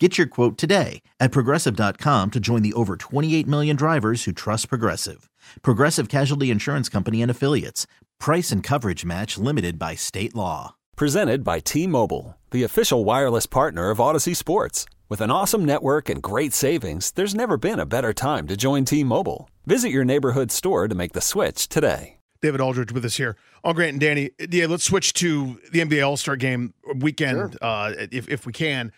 Get your quote today at progressive.com to join the over 28 million drivers who trust Progressive. Progressive Casualty Insurance Company and Affiliates. Price and coverage match limited by state law. Presented by T Mobile, the official wireless partner of Audacy Sports. With an awesome network and great savings, there's never been a better time to join T Mobile. Visit your neighborhood store to make the switch today. David Aldridge with us here on Grant and Danny. Yeah, let's switch to the NBA All Star Game weekend Sure. uh, if if we can.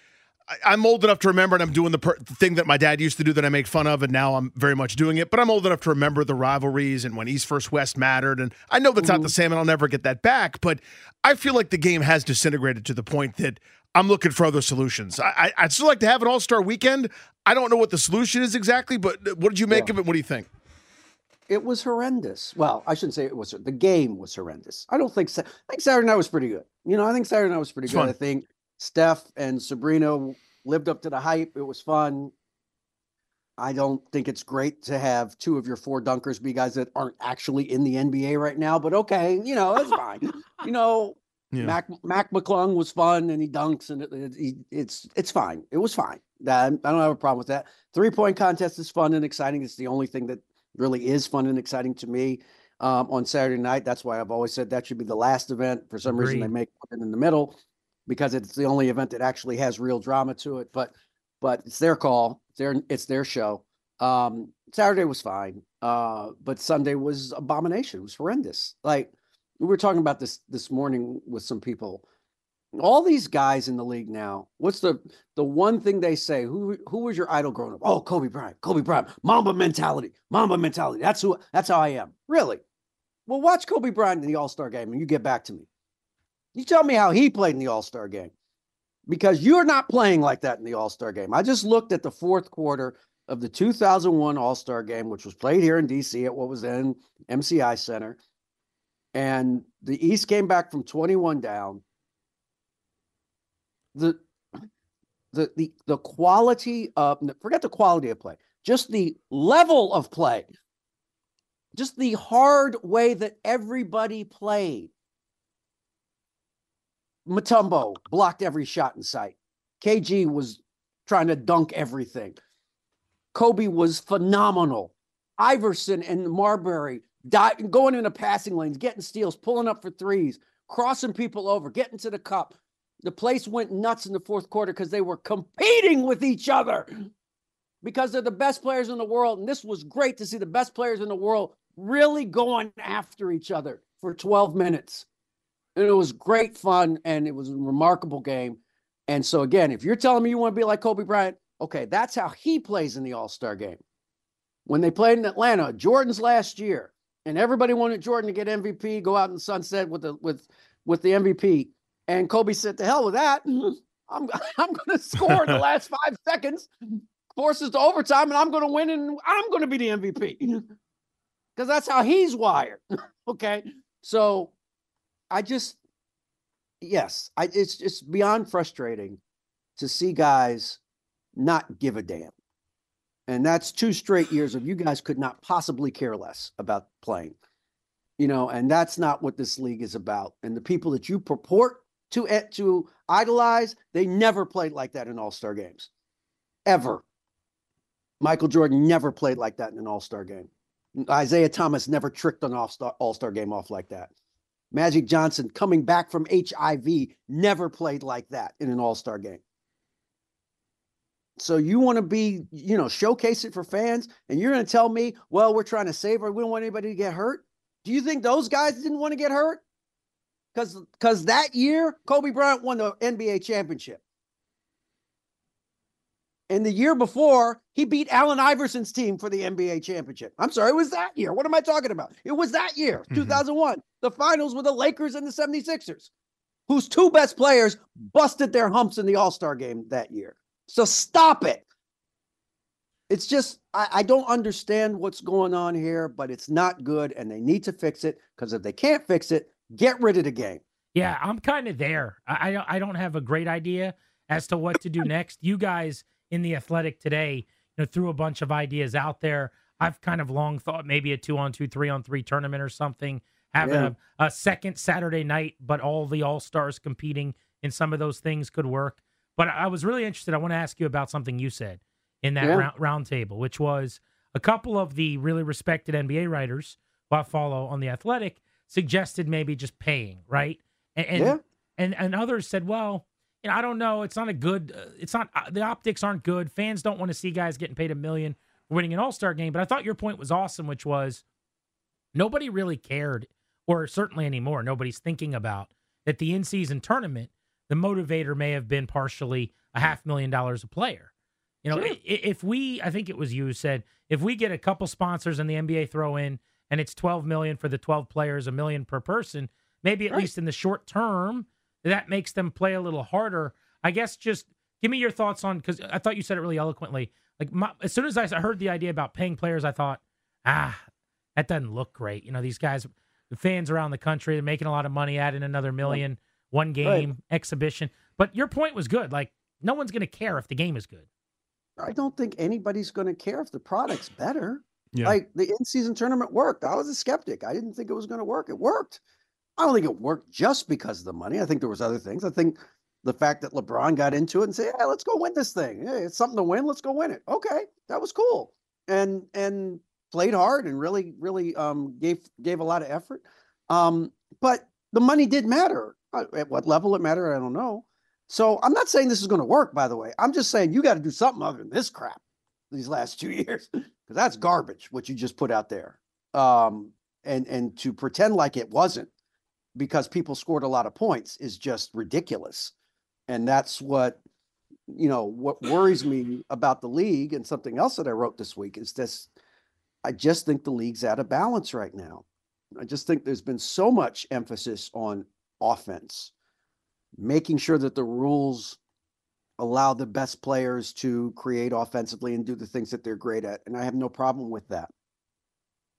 I, I'm old enough to remember, and I'm doing the, per- thing that my dad used to do that I make fun of, and now I'm very much doing it. But I'm old enough to remember the rivalries and when East versus West mattered. And I know that's not the mm-hmm. same, and I'll never get that back. But I feel like the game has disintegrated to the point that I'm looking for other solutions. I, I'd still like to have an All Star weekend. I don't know what the solution is exactly, but what did you make Yeah. of it? What do you think? It was horrendous. Well, I shouldn't say it was. The game was horrendous. I don't think. I think Saturday night was pretty good. You know, I think Saturday night was pretty It's good. fun. I think Steph and Sabrina lived up to the hype. It was fun. I don't think it's great to have two of your four dunkers be guys that aren't actually in the NBA right now. But okay, you know, it's fine. You know, Yeah. Mac Mac McClung was fun and he dunks and it, it- it's it's fine. It was fine. That I don't have a problem with that. Three point contest is fun and exciting. It's the only thing that really is fun and exciting to me um, on Saturday night. That's why I've always said that should be the last event. For some reason, they make it in the middle because it's the only event that actually has real drama to it. But but it's their call. It's their it's their show. Um, Saturday was fine, uh, but Sunday was abomination. It was horrendous. Like we were talking about this this morning with some people. All these guys in the league now. What's the the one thing they say? Who who was your idol growing up? Oh, Kobe Bryant. Kobe Bryant. Mamba mentality. Mamba mentality. That's who. That's how I am. Really. Well, watch Kobe Bryant in the All Star game, and you get back to me. You tell me how he played in the All Star game, because you're not playing like that in the All Star game. I just looked at the fourth quarter of the 2001 All Star game, which was played here in DC at what was then MCI Center, and the East came back from 21 down. The the the the quality of forget the quality of play, just the level of play, just the hard way that everybody played. Mutombo blocked every shot in sight. KG was trying to dunk everything. Kobe was phenomenal. Iverson and Marbury di- going into passing lanes, getting steals, pulling up for threes, crossing people over, getting to the cup. The place went nuts in the fourth quarter because they were competing with each other because they're the best players in the world. And this was great to see the best players in the world really going after each other for 12 minutes. And it was great fun and it was a remarkable game. And so, again, if you're telling me you want to be like Kobe Bryant, okay, that's how he plays in the All Star game. When they played in Atlanta, Jordan's last year, and everybody wanted Jordan to get MVP, go out in the sunset with the with with the MVP. And Kobe said, "To hell with that! I'm I'm going to score in the last five seconds, forces to overtime, and I'm going to win, and I'm going to be the MVP because that's how he's wired." okay, so I just yes, I it's it's beyond frustrating to see guys not give a damn. And that's two straight years of you guys could not possibly care less about playing. You know, and that's not what this league is about. And the people that you purport to to idolize, they never played like that in All-Star games. Ever. Michael Jordan never played like that in an All-Star game. Isiah Thomas never tricked an All-Star All-Star game off like that. Magic Johnson coming back from HIV never played like that in an All-Star game. So you want to be, you know, showcase it for fans, and you're going to tell me, well, we're trying to save her. We don't want anybody to get hurt. Do you think those guys didn't want to get hurt? Because because that year, Kobe Bryant won the NBA championship. And the year before, he beat Allen Iverson's team for the NBA championship. I'm sorry, it was that year. What am I talking about? It was that year, mm-hmm. 2001. The finals were the Lakers and the 76ers, whose two best players busted their humps in the All Star game that year. So stop it. it's just I, I don't understand what's going on here, but it's not good, and they need to fix it because if they can't fix it, get rid of the game. Yeah, I'm kind of there. I I don't have a great idea as to what to do next. You guys in the Athletic today, you know, threw a bunch of ideas out there. I've kind of long thought maybe a two on two, three on three tournament or something. Having Yeah. a, a second Saturday night, but all the all stars competing in some of those things could work. But I was really interested. I want to ask you about something you said in that Yeah. round, round table, which was a couple of the really respected NBA writers who I follow on the Athletic suggested maybe just paying, right? And and, Yeah. and, and others said, well, you know, I don't know. It's not a good. Uh, it's not uh, the optics aren't good. Fans don't want to see guys getting paid a million winning an All Star game. But I thought your point was awesome, which was nobody really cared, or certainly anymore, nobody's thinking about that the in season tournament. The motivator may have been partially a half million dollars a player. You know, Sure. if we, I think it was you who said, if we get a couple sponsors and the NBA throw in, and it's twelve million for the twelve players, a million per person, maybe at Right. least in the short term, that makes them play a little harder. I guess just give me your thoughts on because I thought you said it really eloquently. Like my, as soon as I heard the idea about paying players, I thought, ah, that doesn't look great. You know, these guys, the fans around the country, they're making a lot of money, adding another million, one game exhibition. But your point was good. Like no one's going to care if the game is good. I don't think anybody's going to care if the product's better. Yeah. Like the in-season tournament worked. I was a skeptic. I didn't think it was going to work. It worked. I don't think it worked just because of the money. I think there was other things. I think the fact that LeBron got into it and said, "Yeah, let's go win this thing. Hey, it's something to win. Let's go win it." Okay, that was cool. And and played hard and really really um gave gave a lot of effort. Um, but the money did matter. Uh, At what level it mattered, I don't know. So I'm not saying this is going to work. By the way, I'm just saying you got to do something other than this crap these last two years because that's garbage what you just put out there. Um, and and to pretend like it wasn't because people scored a lot of points is just ridiculous. And that's what you know what worries me about the league and something else that I wrote this week is this I just think the league's out of balance right now. I just think there's been so much emphasis on offense, making sure that the rules allow the best players to create offensively and do the things that they're great at. And I have no problem with that.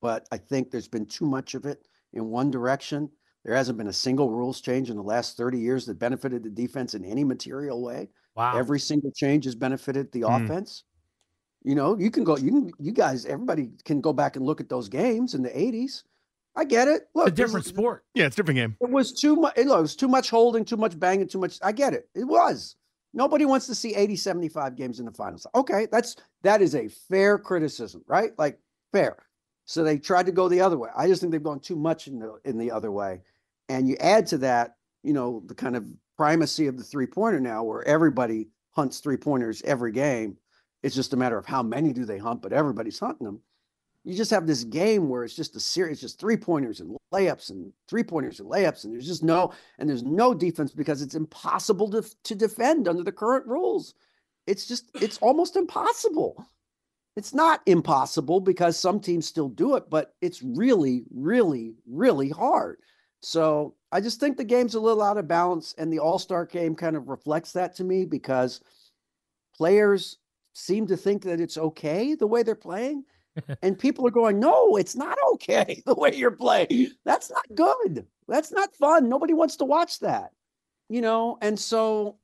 But I think there's been too much of it in one direction. There hasn't been a single rules change in the last 30 years that benefited the defense in any material way. Wow. Every single change has benefited the Hmm. offense. You know, you can go, you can, you guys, everybody can go back and look at those games in the 80s. I get it. Look, it's a different sport. Yeah, it's a different game. it was too much. It was too much holding, too much banging, too much. I get it. It was. Nobody wants to see 80, 75 games in the finals. Okay, that's that is a fair criticism, right? Like fair. So they tried to go the other way. I just think they've gone too much in the in the other way. And you add to that, you know, the kind of primacy of the three pointer now, where everybody hunts three pointers every game. It's just a matter of how many do they hunt, but everybody's hunting them you just have this game where it's just a series, just three pointers and layups and three pointers and layups, and there's just no and there's no defense because it's impossible to to defend under the current rules. It's just it's almost impossible. It's not impossible because some teams still do it, but it's really, really, really hard. So I just think the game's a little out of balance, and the All Star game kind of reflects that to me because players seem to think that it's okay the way they're playing and people are going, no, it's not okay the way you're playing. That's not good. That's not fun. Nobody wants to watch that, you know. And so,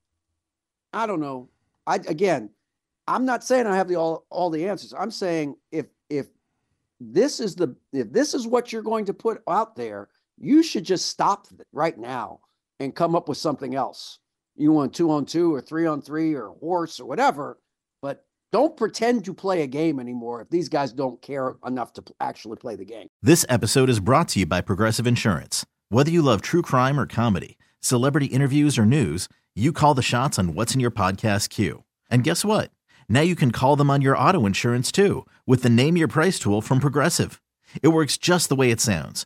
I don't know. I again, I'm not saying I have the all all the answers. I'm saying if if this is the if this is what you're going to put out there, you should just stop right now and come up with something else. You want two on two or three on three or horse or whatever, but don't pretend to play a game anymore if these guys don't care enough to actually play the game. This episode is brought to you by Progressive Insurance. Whether you love true crime or comedy, celebrity interviews or news, you call the shots on what's in your podcast queue. And guess what? Now you can call them on your auto insurance too with the Name Your Price tool from Progressive. It works just the way it sounds.